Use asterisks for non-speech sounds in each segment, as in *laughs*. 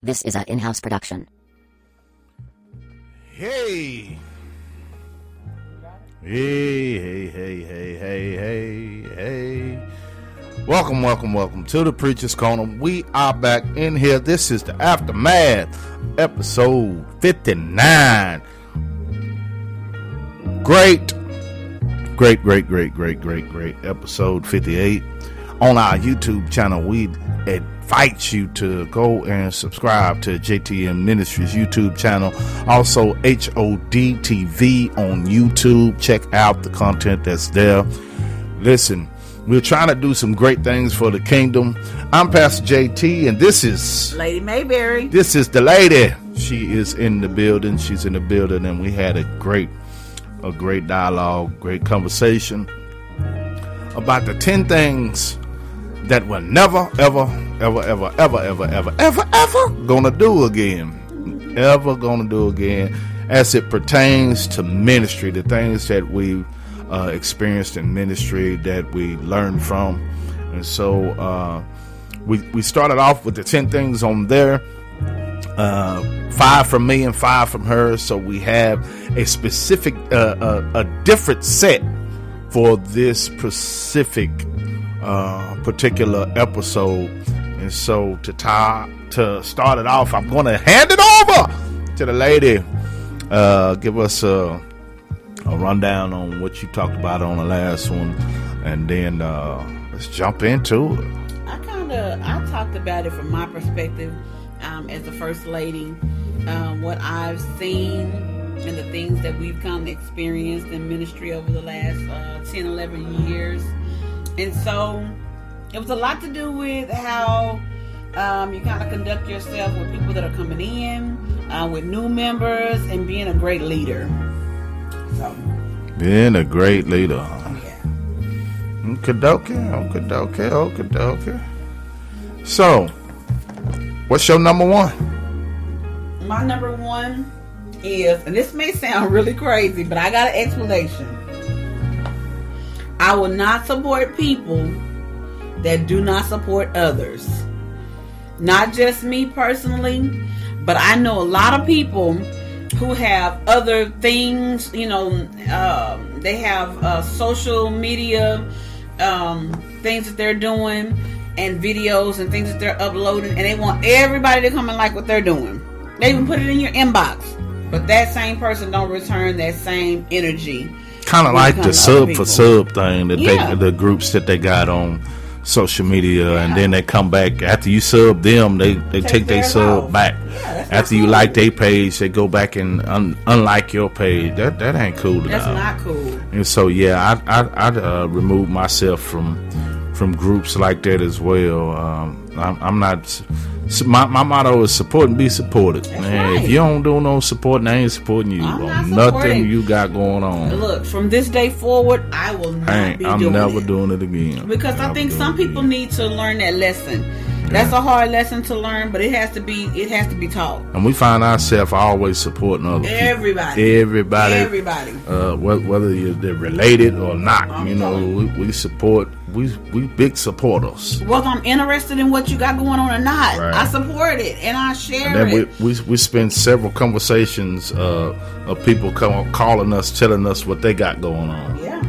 This is a in-house production. Hey. Hey, hey, hey, hey, hey, hey, hey. Welcome, welcome, welcome to the Preacher's Corner. We are back in here. This is the Aftermath, episode 59. Great, great, great, great, great, great, great episode 58. On our YouTube channel, we invite you to go and subscribe to JTM Ministries YouTube channel. Also, HOD TV on YouTube. Check out the content that's there. Listen, we're trying to do some great things for the kingdom. I'm Pastor JT, and this is Lady Mayberry. this is the lady. She is in the building. She's in the building, and we had a great, a great dialogue, great conversation about the ten things that we're never, ever, ever, ever, ever, ever, ever, ever, ever gonna do again. Ever gonna do again, as it pertains to ministry, the things that we've uh, experienced in ministry that we learned from, and so uh, we we started off with the ten things on there uh, five from me and five from her. So we have a specific, uh, uh, a different set for this specific uh, particular episode. And so to tie, to start it off, I'm going to hand it over to the lady. Uh, give us a, a rundown on what you talked about on the last one, and then uh, let's jump into it. I kind of I talked about it from my perspective um, as the first lady, um, what I've seen and the things that we've kind of experienced in ministry over the last uh, 10, 11 years. And so it was a lot to do with how um, you kind of conduct yourself with people that are coming in, uh, with new members, and being a great leader. So, Being a great leader. yeah. Okadoke, okadoke, okadoke. So, what's your number one? My number one is, and this may sound really crazy, but I got an explanation. I will not support people that do not support others. Not just me personally, but I know a lot of people who have other things, you know, um, they have uh, social media um, things that they're doing and videos and things that they're uploading, and they want everybody to come and like what they're doing. They even put it in your inbox, but that same person don't return that same energy. Kind of like the comes to other sub for sub thing that Yeah. they, the groups that they got on social media, and then they come back after you sub them, they they take, their theirs sub off. back. Yeah, after you cool. like their page, they go back and un- unlike your page. That that ain't cool. at That's all. not cool. And so yeah, I I I'd, uh, remove myself from from groups like that as well. Um, I'm, I'm not. My, my motto is support and be supported. Man, right. if you don't do no supporting, I ain't supporting you I'm on not nothing supporting. you got going on. Look, from this day forward, I will not I be I'm doing never it. doing it again. because I think some people need to learn that lesson. That's a hard lesson to learn, but it has to be it has to be taught. And we find ourselves always supporting other people. Everybody, Everybody. everybody. Uh, whether you're they're related or not, I'm you know, we, we support. We we big supporters. Whether I'm interested in what you got going on or not, Right. I support it and I share And it. we, we we spend several conversations uh, of people come, calling us, telling us what they got going on. yeah.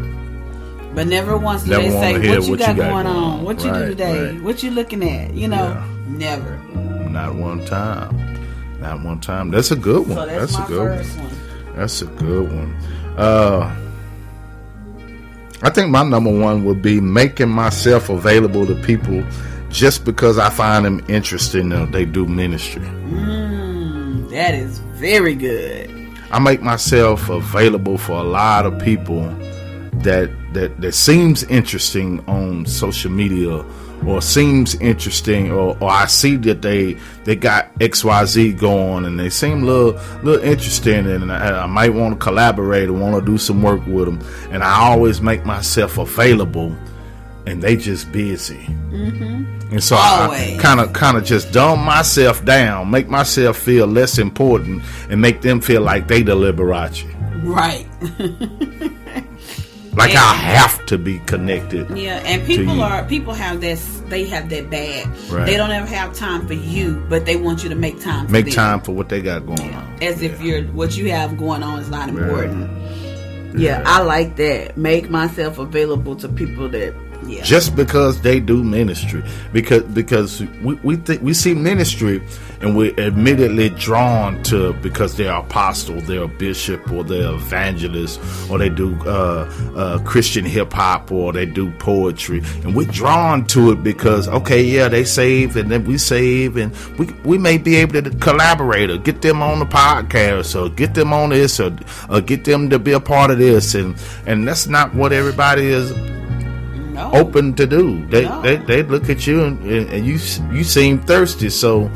But never once do Never they say what you what you got got going going on, on. what you Right, do today, right. what you looking at. You know, Yeah. never. Not one time. Not one time. That's a good one. So that's, that's my a good first one. one. That's a good one. Uh, I think my number one would be making myself available to people just because I find them interesting. Uh, they do ministry. Mm, that is very good. I make myself available for a lot of people that that that seems interesting on social media or seems interesting or, or I see that they they got XYZ going and they seem a little little interesting and I, I might want to collaborate or want to do some work with them and I always make myself available and they just busy. Mm-hmm. And so I kind of kind of just dumb myself down, make myself feel less important, and make them feel like they the Liberace. Right. *laughs* Like Yeah. I have to be connected. Yeah, and people are people have this they have that bad. Right. They don't ever have time for you, but they want you to make time. for Make them. time for what they got going on. as if you're what you have going on is not important. Yeah, I like that. Make myself available to people that yeah. just because they do ministry. Because because we we think we see ministry and we're immediately drawn to because they're apostle they're a bishop or they're evangelist or they do uh, uh, christian hip-hop or they do poetry. And we're drawn to it because okay yeah they save and then we save and we we may be able to collaborate or get them on the podcast or get them on this or, or get them to be a part of this. And and that's not what everybody is no. open to do. They No. they, they look at you and, and you you seem thirsty. So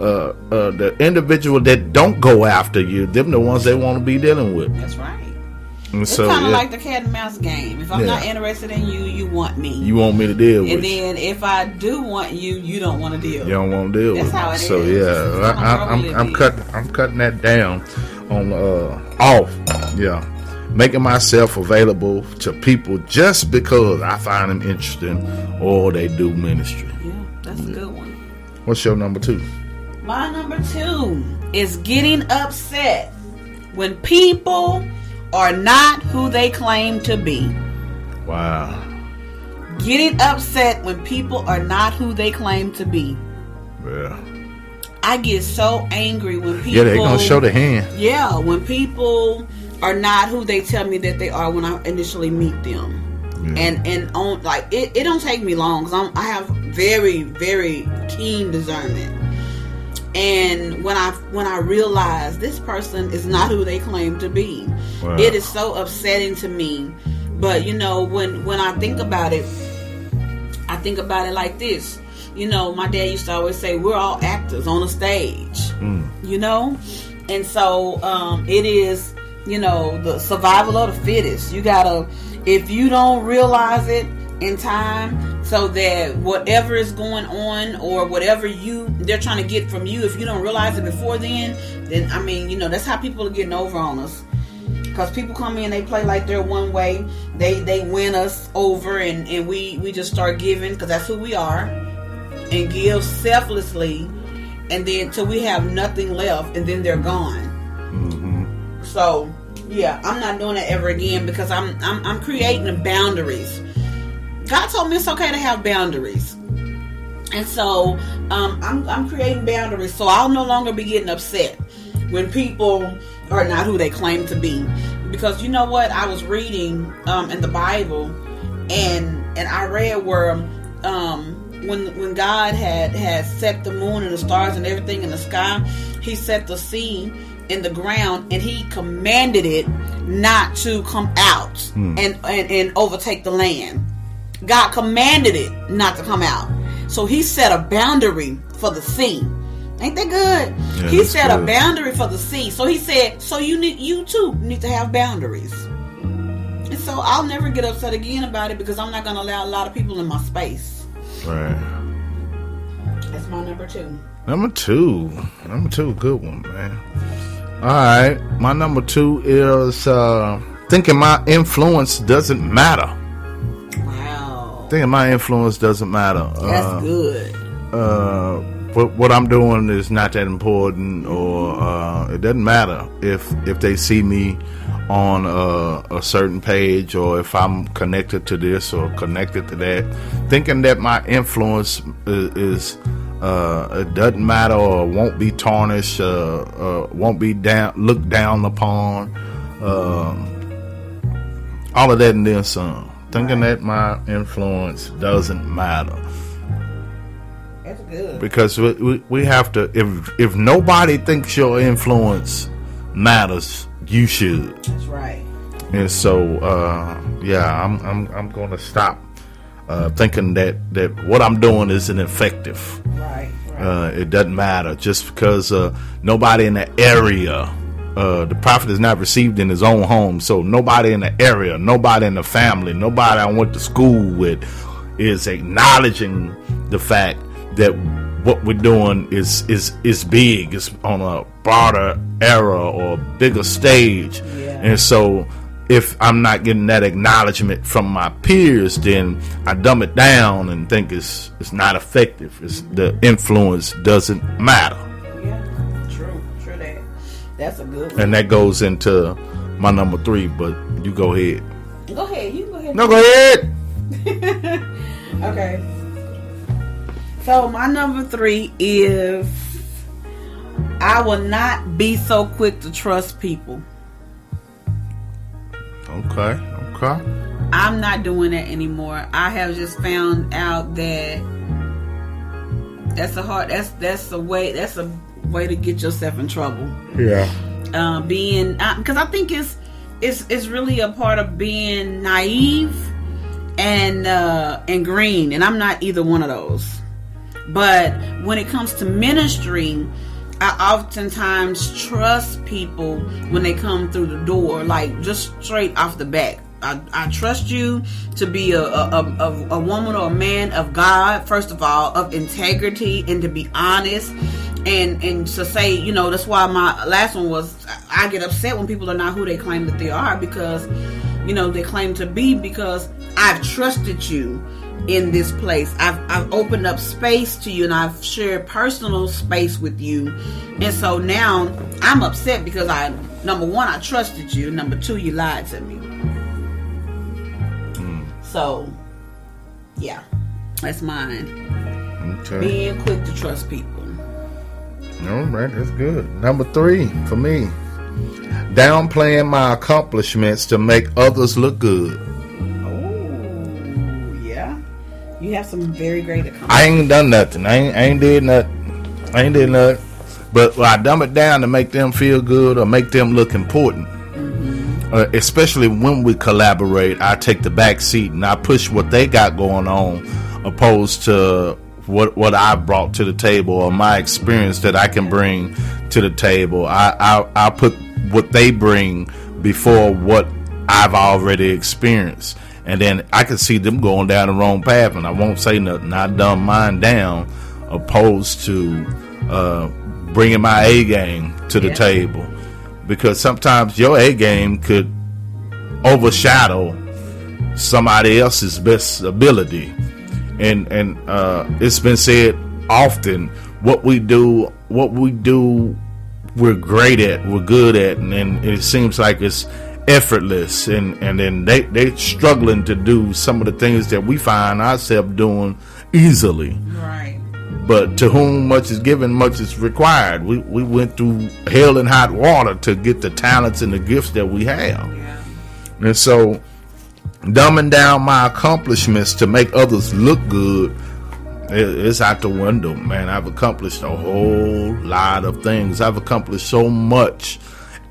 uh, uh, the individual that don't go after you, them the ones they want to be dealing with. That's right. And It's so kind of yeah, like the cat and mouse game. If I'm Yeah. not interested in you, you want me. you want me to deal and with. And then if I do want you, you don't want to deal. you don't want to deal That's with. how it so is. yeah, I, I, I'm I'm cutting I'm cutting that down on uh off. Yeah. Making myself available to people just because I find them interesting or they do ministry. Yeah, that's a good one. What's your number two? My number two is getting upset when people are not who they claim to be. Wow. Getting upset when people are not who they claim to be. Yeah. I get so angry when people. Yeah, they're gonna show the hand. Yeah, when people are not who they tell me that they are when I initially meet them. Yeah. And and on like it, it don't take me long because I have very very keen discernment. And when I when I realize this person is not who they claim to be, Wow. it is so upsetting to me. But you know when when I think about it, I think about it like this. You know, my dad used to always say, "We're all actors on a stage." Mm. You know, and so um, it is. You know, the survival of the fittest. You gotta, if you don't realize it in time, so that whatever is going on or whatever you they're trying to get from you, if you don't realize it before then, then I mean, you know, that's how people are getting over on us because people come in they play like they're one way they they win us over and and we we just start giving because that's who we are and give selflessly and then till we have nothing left and then they're gone Mm-hmm. so yeah i'm not doing that ever again because i'm i'm, I'm creating boundaries. God told me it's okay to have boundaries. And so um, I'm, I'm creating boundaries so i'll no longer be getting upset when people are not who they claim to be. Because you know what? I was reading um, in the bible and and i read where um, when when god had had set the moon and the stars and everything in the sky he set the sea in the ground and he commanded it not to come out hmm. and, and and overtake the land god commanded it not to come out so he set a boundary for the sea Ain't that good? Yeah, he set a boundary for the sea. So he said, so you need you too need to have boundaries. And so I'll never get upset again about it because I'm not gonna allow a lot of people in my space. Right. That's my number two. Number two. Number two, good one, man. All right. My number two is uh, thinking my influence doesn't matter. Wow. Thinking my influence doesn't matter. That's uh, good. uh, what, what I'm doing is not that important, or uh, it doesn't matter if if they see me on a, a certain page, or if I'm connected to this or connected to that. Thinking that my influence is, is uh, it doesn't matter or won't be tarnished, uh, uh, won't be down looked down upon. Um, all of that and then some. Thinking that my influence doesn't matter That's good. because we, we, we have to if if nobody thinks your influence matters you should That's right. and so uh, yeah I'm, I'm I'm gonna stop uh, thinking that that what I'm doing isn't effective Right. Right. uh, it doesn't matter just because uh, nobody in the area uh, the prophet is not received in his own home so nobody in the area nobody in the family nobody i went to school with is acknowledging the fact that what we're doing is is is big it's on a broader era or bigger stage Yeah. and so if I'm not getting that acknowledgement from my peers, then I dumb it down and think it's it's not effective. It's the influence doesn't matter. Yeah, true, true that. That's a good one. And that goes into my number three, but you go ahead. Go ahead, you go ahead. No, go ahead. *laughs* Okay. So my number three is I will not be so quick to trust people. Okay, okay. I'm not doing that anymore. I have just found out that that's a hard that's that's a way that's a way to get yourself in trouble. Yeah. Uh, being because I think it's it's it's really a part of being naive and uh, and green, and I'm not either one of those. But when it comes to ministry, I oftentimes trust people when they come through the door, like just straight off the bat. I, I trust you to be a, a, a, a woman or a man of God, first of all, of integrity and to be honest. And, and to say, you know, that's why my last one was I get upset when people are not who they claim that they are because, you know, they claim to be because I've trusted you in this place. I've, I've opened up space to you and I've shared personal space with you. And so now I'm upset because I, number one, I trusted you. Number two, you lied to me. Hmm. So, yeah, that's mine. Okay. Being quick to trust people. All right, that's good. Number three for me, downplaying my accomplishments to make others look good. You have some very great accomplishments. I ain't done nothing. I ain't, I ain't did nothing. I ain't did nothing. But I dumb it down to make them feel good or make them look important. Uh, especially when we collaborate, I take the back seat and I push what they got going on, opposed to what what I brought to the table or my experience that I can bring to the table. I I, I put what they bring before what I've already experienced, and then I can see them going down the wrong path, and I won't say nothing. I dumb mine down, opposed to uh, bringing my A game to the Yeah. table because sometimes your A game could overshadow somebody else's best ability. And and uh, it's been said often what we do what we do we're great at, we're good at and, and it seems like it's effortless and, and then they, they struggling to do some of the things that we find ourselves doing easily Right. but to whom much is given, much is required. We we went through hell and hot water to get the talents and the gifts that we have, Yeah. and so dumbing down my accomplishments to make others look good, it's out the window, man. I've accomplished a whole lot of things. I've accomplished so much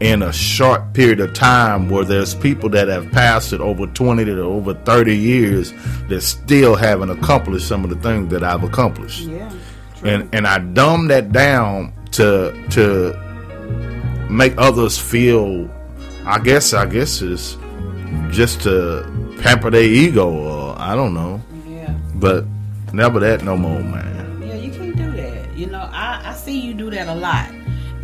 in a short period of time where there's people that have passed it over 20 to over 30 years that still haven't accomplished some of the things that I've accomplished Yeah. True. and and I dumb that down to to make others feel. I guess I guess is just to pamper their ego, or I don't know, yeah. but never that no more, man. Yeah, you can't do that. You know, I, I see you do that a lot.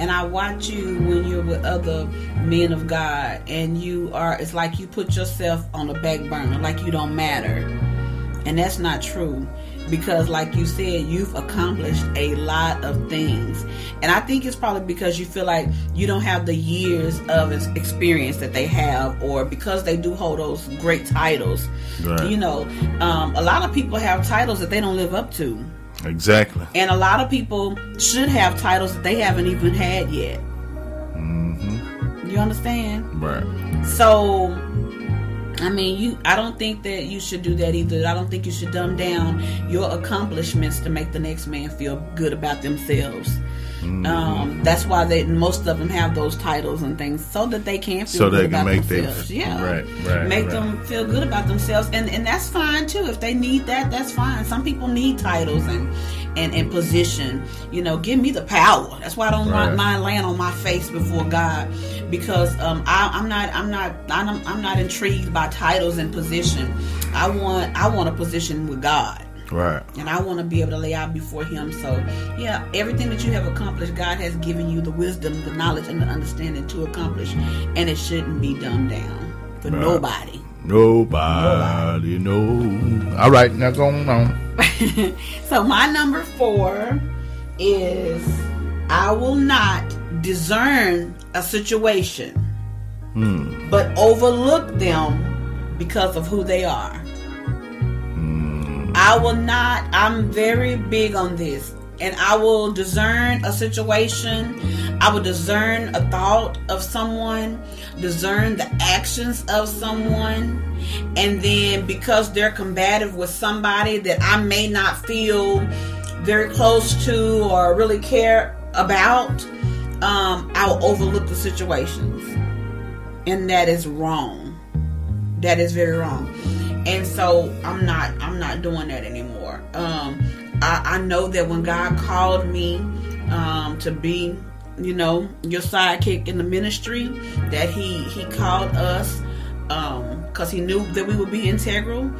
And I watch you when you're with other men of God and you are it's like you put yourself on the back burner, like you don't matter. And that's not true. Because like you said, you've accomplished a lot of things. And I think it's probably because you feel like you don't have the years of experience that they have, or because they do hold those great titles. Right. You know, um, a lot of people have titles that they don't live up to. Exactly. And a lot of people should have titles that they haven't even had yet. hmm You understand? Right. So, I mean, you. I don't think that you should do that either. I don't think you should dumb down your accomplishments to make the next man feel good about themselves. Mm-hmm. Um, that's why they most of them have those titles and things so that they can feel So good they can about make them- themselves. yeah, right, right, Make right. them feel good about themselves, and and that's fine too. If they need that, that's fine. Some people need titles and and, and position. You know, give me the power. That's why I don't Right. mind, laying on my face before God because um, I, I'm not I'm not I'm, I'm not intrigued by titles and position. I want I want a position with God Right. and I want to be able to lay out before Him. So, yeah, everything that you have accomplished, God has given you the wisdom, the knowledge, and the understanding to accomplish, and it shouldn't be dumbed down. for nobody. Nobody know. All right, now go on. *laughs* so my number four is I will not discern a situation, hmm. but overlook them because of who they are. I will not, I'm very big on this. And I will discern a situation. I will discern a thought of someone, discern the actions of someone. And then because they're combative with somebody that I may not feel very close to or really care about, um, I'll overlook the situations. And that is wrong. That is very wrong and so I'm not I'm not doing that anymore. Um, I, I know that when God called me um, to be, you know, your sidekick in the ministry, that He He called us um because He knew that we would be integral,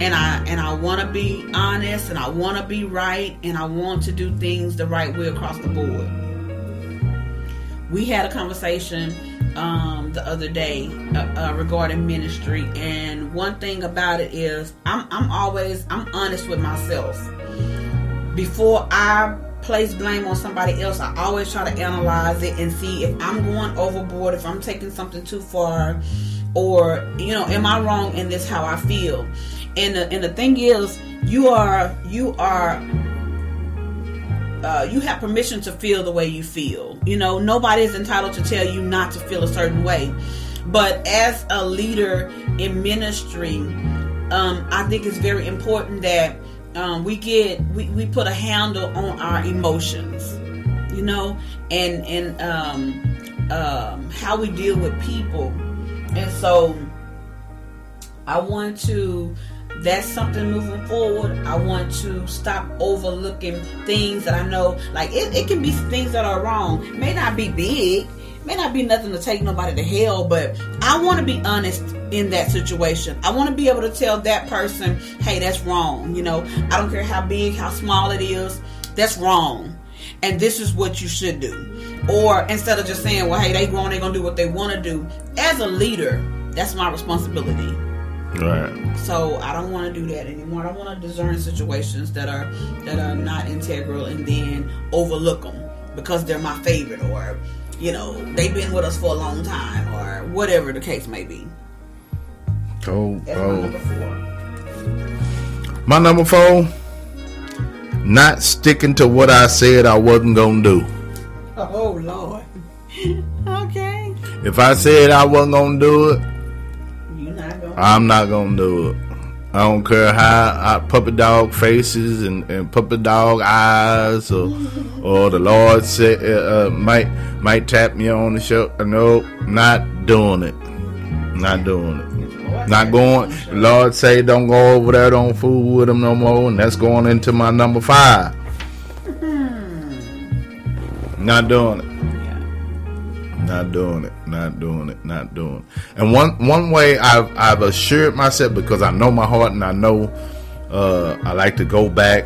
and I and I want to be honest, and I want to be right, and I want to do things the right way across the board. We had a conversation um, the other day uh, uh, regarding ministry, and one thing about it is I'm I'm always I'm honest with myself. Before I place blame on somebody else, I always try to analyze it and see if I'm going overboard, if I'm taking something too far, or you know, am I wrong in this how I feel? And the, and the thing is, you are you are uh, you have permission to feel the way you feel. You know, nobody is entitled to tell you not to feel a certain way. But as a leader in ministry, um, I think it's very important that um, we get we, we put a handle on our emotions. You know, and and um, um, how we deal with people. And so, I want to that's something moving forward. I want to stop overlooking things that I know, like it, it can be things that are wrong. May not be big, may not be nothing to take nobody to hell, but I want to be honest in that situation. I want to be able to tell that person, hey, that's wrong. You know, I don't care how big, how small it is, that's wrong. And this is what you should do. Or instead of just saying, well, hey, they grown, they're going to do what they want to do. As a leader, that's my responsibility. Right. So I don't want to do that anymore. I don't want to discern situations that are that are not integral and then overlook them because they're my favorite or you know they've been with us for a long time or whatever the case may be. Oh, oh. That's my number four. My number four, not sticking to what I said I wasn't gonna do. Oh Lord. *laughs* okay. If I said I wasn't gonna do it, You're not going. I'm not gonna do it. I don't care how I, puppet dog faces and, and puppet dog eyes, or or the Lord say, uh, uh, might might tap me on the shoulder. No, not doing it. Not doing it. Not going. Lord say don't go over there, don't fool with him no more, and that's going into my number five. Not doing it. Not doing it. Not doing it. Not doing it. And one one way I've I've assured myself because I know my heart and I know uh, I like to go back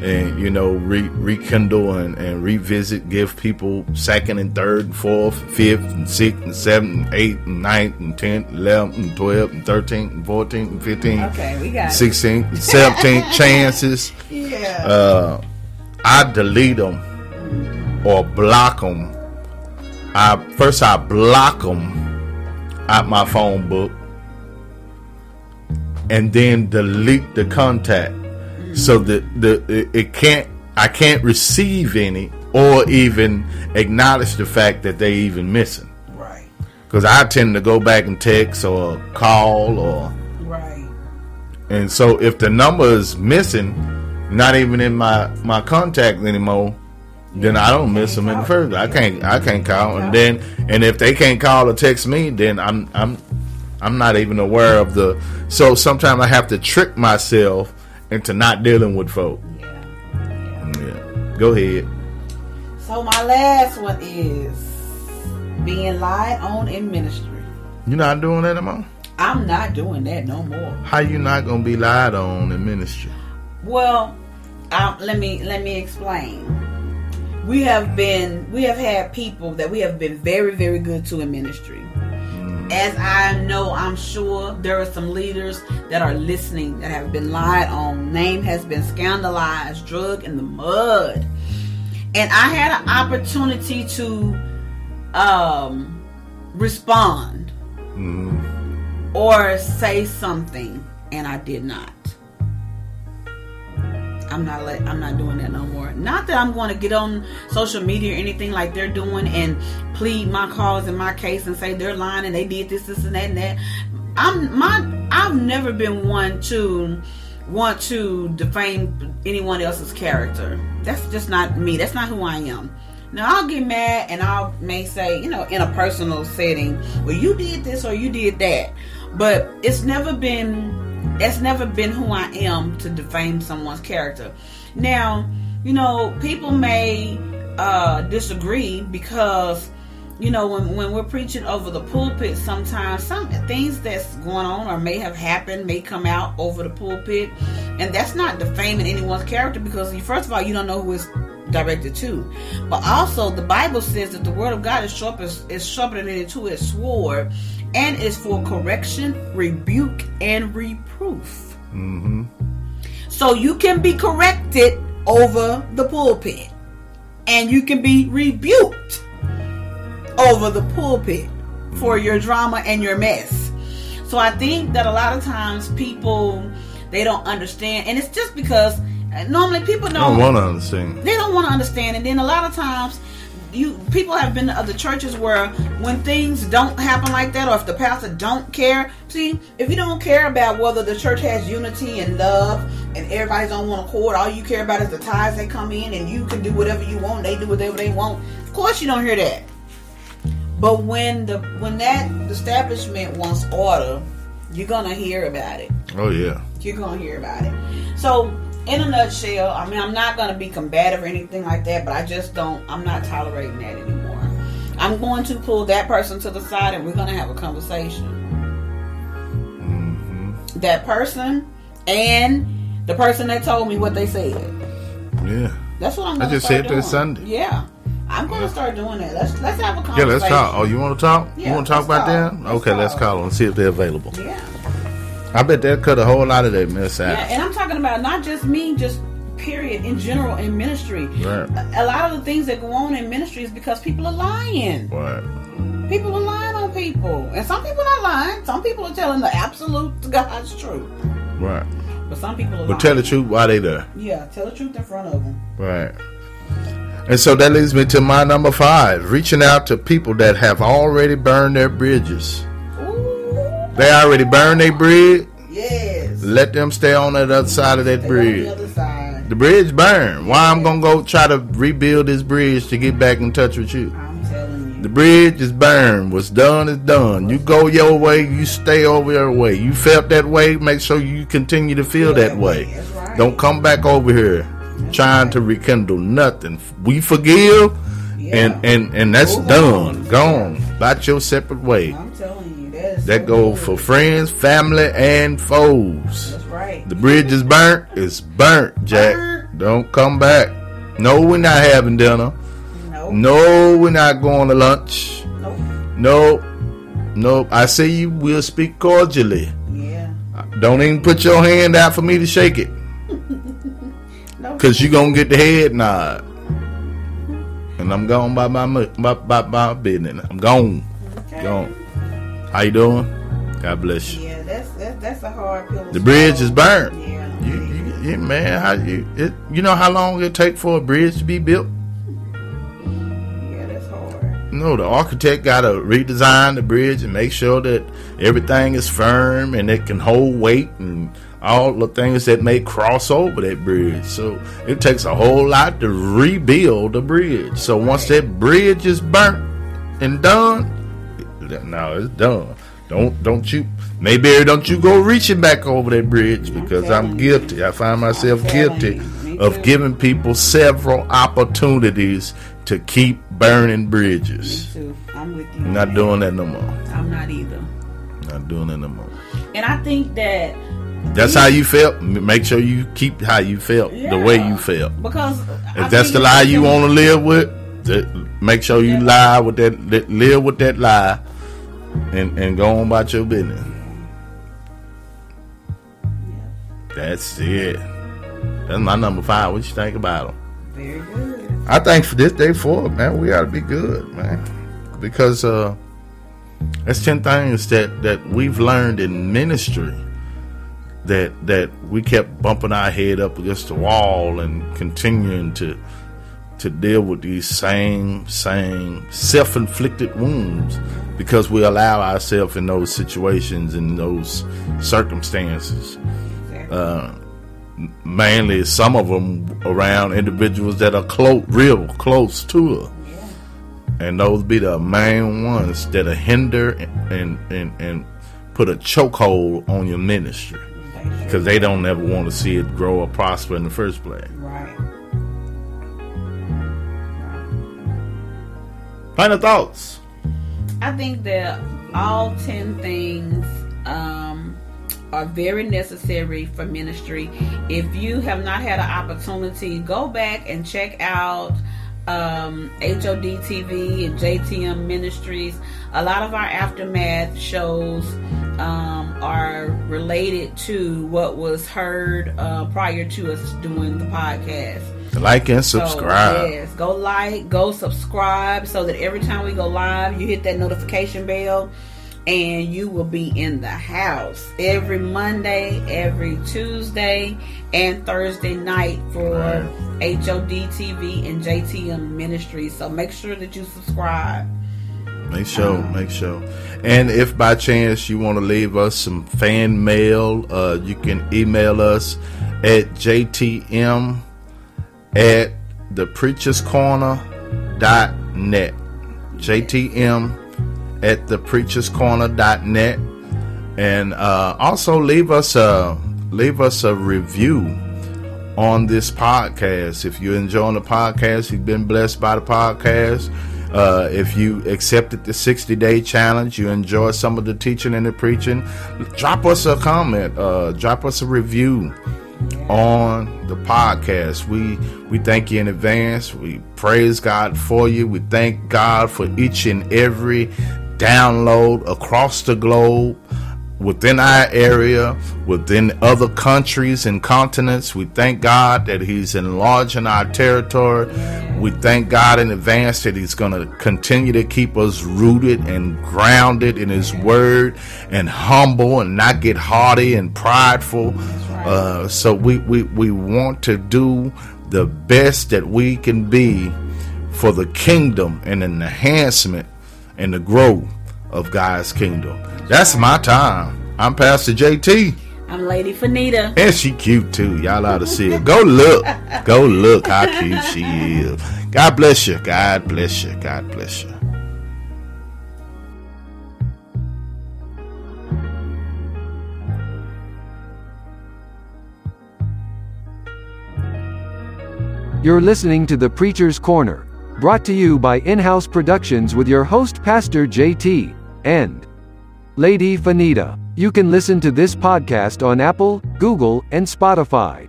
and you know re- rekindle and, and revisit, give people second and third and fourth, fifth and sixth and seventh and eighth and ninth and tenth, eleventh and twelfth and thirteenth and fourteenth and fifteenth, Okay, we got it. sixteenth, seventeenth *laughs* chances. Yeah. Uh, I delete them or block them. I first I block them out my phone book, and then delete the contact so that the it, can't I can't receive any or even acknowledge the fact that they even missing. right. Because I tend to go back and text or call or Right. and so if the number is missing, not even in my my contact anymore, then I don't miss them in the first. I can't I can't call, and then and if they can't call or text me, then I'm I'm I'm not even aware of the. So sometimes I have to trick myself into not dealing with folk. Yeah. Yeah, go ahead. So my last one is being lied on in ministry. You're not doing that anymore. I'm not doing that no more. How you not gonna be lied on in ministry? Well, um, let me let me explain. We have been we have had people that we have been very very good to in ministry, as I know, I'm sure there are some leaders that are listening that have been lied on. Name has been scandalized, drug in the mud. And I had an opportunity to um, respond Mm-hmm. or say something, and I did not. I'm not I'm not doing that no more. Not that I'm going to get on social media or anything like they're doing and plead my cause and my case and say they're lying and they did this, this, and that, and that. I'm my I've never been one to want to defame anyone else's character. That's just not me. That's not who I am. Now I'll get mad and I may say, you know, in a personal setting, well, you did this or you did that, but it's never been it's never been who I am to defame someone's character. Now, you know, people may uh, disagree because, you know, when, when we're preaching over the pulpit, sometimes some things that's going on or may have happened may come out over the pulpit, and that's not defaming anyone's character because, first of all, you don't know who it's directed to. But also, the Bible says that the word of God is sharp is sharper than any two-edged sword, and is for correction, rebuke, and reproof. Mm-hmm. So you can be corrected over the pulpit, and you can be rebuked over the pulpit for your drama and your mess. So I think that a lot of times people they don't understand, and it's just because uh, normally people don't don't want to understand. they don't want to understand and then a lot of times you people have been to other churches where when things don't happen like that or if the pastor don't care see if you don't care about whether the church has unity and love and everybody's on one accord all you care about is the tithes they come in and you can do whatever you want they do whatever they want of course you don't hear that but when the when that establishment wants order you're gonna hear about it Oh yeah. you're gonna hear about it. So, in a nutshell, I mean, I'm not gonna be combative or anything like that, but I just don't. I'm not tolerating that anymore. I'm going to pull that person to the side, and we're gonna have a conversation. Mm-hmm. That person and the person that told me what they said. Yeah. That's what I'm I just said doing. that Sunday. Yeah, I'm gonna start doing that. Let's let's have a Yeah, let's talk. Oh, you want to talk? you want to talk about talk. them? Let's okay, let's call them and see if they're available. Yeah. I bet they'll cut a whole lot of that mess out. Yeah, and I'm talking about not just me, just period in general in ministry. Right. A, a lot of the things that go on in ministry is because people are lying. Right. People are lying on people, and some people are lying. Some people are telling the absolute *laughs* God's truth, Right. but some people are lying. But tell the truth while they there. Yeah, tell the truth in front of them. Right. And so that leads me to my number five reaching out to people that have already burned their bridges. They already burned their bridge. yes. Let them stay on that other side of that They bridge. the other side. The bridge burned. Why I'm gonna go try to rebuild this bridge to get back in touch with you? I'm telling you. The bridge is burned. What's done is done. You go your way. You stay over your way. You felt that way. Make sure you continue to feel that way. That's right. Don't come back over here trying to rekindle nothing. We forgive, Yeah. and and and that's Move done. on. Gone. About your separate way. I'm telling you, that is That so go for friends, family, and foes. That's right. The bridge is burnt. It's burnt, Jack. Burnt. Don't come back. No, we're not having dinner. Nope. No, we're not going to lunch. Nope. Nope. Nope. I say you will speak cordially. Yeah. Uh, don't even put your hand out for me to shake it. *laughs* Cause you gonna get the head nod. And I'm gone by my mu- by, by, my business. I'm gone. Okay. Gone. How you doing? God bless you. Yeah, that's that's, that's a hard pill. The bridge is burnt. Yeah. You, you, you man, how you it, you know how long it take for a bridge to be built? Yeah, that's hard. No, the architect got to redesign the bridge and make sure that everything is firm and it can hold weight and all the things that may cross over that bridge. So it takes a whole lot to rebuild the bridge. So once that bridge is burnt and done, now it's done. Don't don't you maybe don't you go reaching back over that bridge because I'm you. guilty. I find myself guilty of giving people several opportunities to keep burning Me bridges. too. I'm with you. I'm not that. doing that no more. I'm not either. Not doing that no more. And I think that That's how you felt. Make sure you keep how you felt, the way you felt. because I If that's the lie you want to live with, make sure you Yeah. lie with that, that, live with that lie, and and go on about your business. That's it. That's my number five. What you think about them? Very good. I think for this day forward, man, we ought to be good, man, because uh, that's ten things that that we've learned in ministry that that we kept bumping our head up against the wall and continuing to to deal with these same same self-inflicted wounds because we allow ourselves in those situations and those circumstances uh, mainly some of them around individuals that are close real close to us and those be the main ones that are hinder and and, and put a chokehold on your ministry because they don't ever want to see it grow or prosper in the first place. Right. Final thoughts. I think that all 10 things um, are very necessary for ministry. If you have not had an opportunity, go back and check out um, HOD TV and JTM Ministries. A lot of our aftermath shows um, are related to what was heard uh, prior to us doing the podcast. Like and subscribe. So, yes, go like, go subscribe so that every time we go live, you hit that notification bell and you will be in the house every Monday, every Tuesday, and Thursday night for Right. HOD TV and JTM Ministries. So make sure that you subscribe. Make sure, make sure. And if by chance you want to leave us some fan mail, uh, you can email us at JTM at the preachers net. JTM at the preachers net. And uh, also leave us a leave us a review on this podcast. If you're enjoying the podcast, you've been blessed by the podcast. Uh, if you accepted the 60 day challenge, you enjoy some of the teaching and the preaching, drop us a comment, uh, drop us a review on the podcast. We we thank you in advance. We praise God for you. We thank God for each and every download across the globe within our area, within other countries and continents. We thank God that He's enlarging our territory. We thank God in advance that He's going to continue to keep us rooted and grounded in His Word and humble and not get haughty and prideful. Uh, so we, we, we want to do the best that we can be for the kingdom and an enhancement and the growth of God's kingdom. That's my time. I'm Pastor JT. I'm Lady Fanita. And she cute too. Y'all ought to see her. Go look. Go look how cute she is. God bless you. God bless you. God bless you. You're listening to The Preacher's Corner, brought to you by In House Productions with your host, Pastor JT and Lady Fanita. You can listen to this podcast on Apple, Google, and Spotify.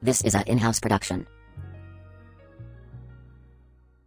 This is a in-house production.